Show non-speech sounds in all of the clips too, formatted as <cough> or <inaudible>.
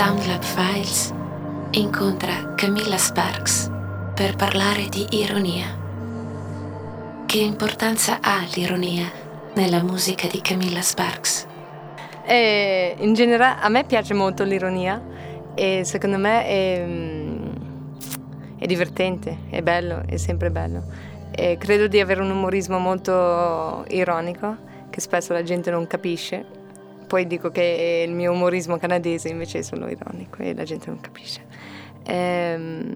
Soundlab Files incontra Camilla Sparks per parlare di ironia. Che importanza ha l'ironia nella musica di Camilla Sparks? E in generale a me piace molto l'ironia e secondo me è, è divertente, è bello, è sempre bello. E credo di avere un umorismo molto ironico che spesso la gente non capisce. Poi dico che il mio umorismo canadese invece è solo ironico e la gente non capisce. Ehm,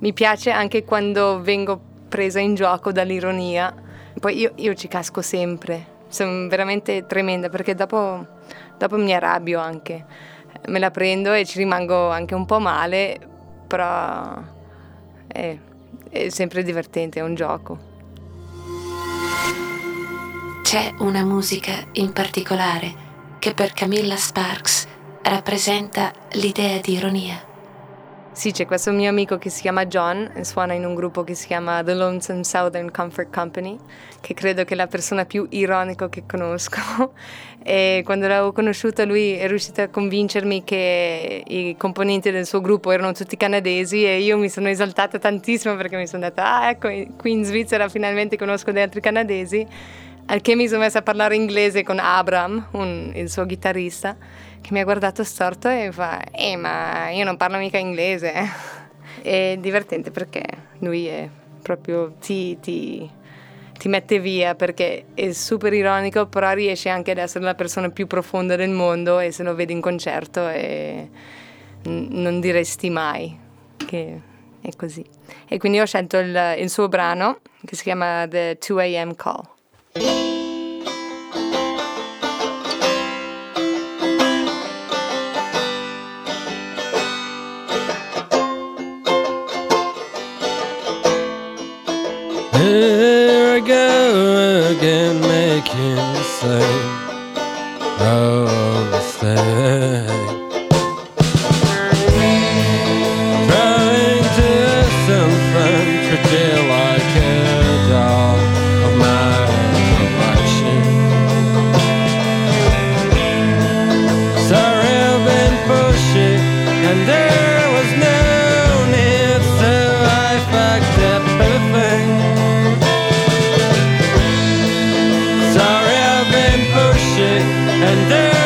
mi piace anche quando vengo presa in gioco dall'ironia. Poi io, io ci casco sempre, sono veramente tremenda perché dopo, dopo mi arrabbio anche. Me la prendo e ci rimango anche un po' male, però è, è sempre divertente, è un gioco. C'è una musica in particolare che per Camilla Sparks rappresenta l'idea di ironia. Sì, c'è questo mio amico che si chiama John e suona in un gruppo che si chiama The Lonesome Southern Comfort Company, che credo che è la persona più ironica che conosco. <laughs> E quando l'avevo conosciuta lui è riuscito a convincermi che i componenti del suo gruppo erano tutti canadesi e io mi sono esaltata tantissimo perché mi sono detta, ah ecco, qui in Svizzera finalmente conosco degli altri canadesi. Al che mi sono messa a parlare inglese con Abram, un, il suo chitarrista che mi ha guardato storto e fa eh ma io non parlo mica inglese. <laughs> È divertente perché lui è proprio ti, ti, ti mette via perché è super ironico però riesce anche ad essere la persona più profonda del mondo e se lo vedi in concerto e non diresti mai che è così. E quindi ho scelto il, il suo brano che si chiama The 2 AM Call same, and there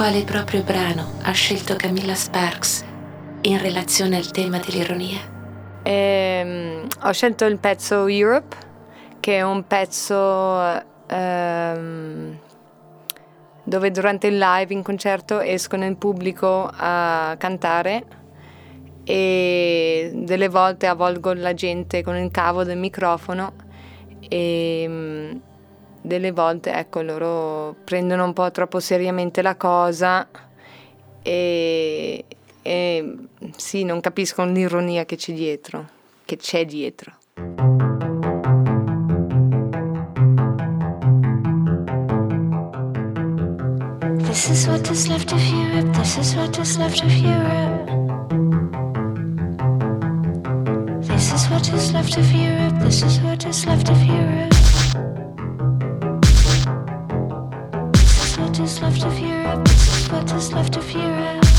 quale proprio brano ha scelto Camilla Sparks in relazione al tema dell'ironia? Ehm, ho scelto il pezzo Europe, che è un pezzo ehm, dove durante il live in concerto escono in pubblico a cantare e delle volte avvolgo la gente con il cavo del microfono e mm, delle volte ecco loro prendono un po' troppo seriamente la cosa e, e sì, non capiscono l'ironia che c'è dietro, che c'è dietro. This is what is left of Europe, this is what is left of Europe. This is what is left of Europe, this is what is left of Europe. What is left of Europe, what is left of Europe.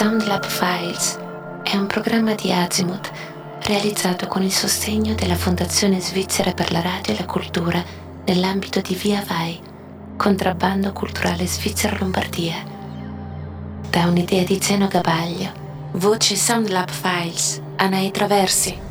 Soundlab Files è un programma di Azimuth realizzato con il sostegno della Fondazione Svizzera per la Radio e la Cultura nell'ambito di Via Vai, contrabbando culturale Svizzera Lombardia. Da un'idea di Zeno Gabaglio, voce Soundlab Files, Anai Traversi.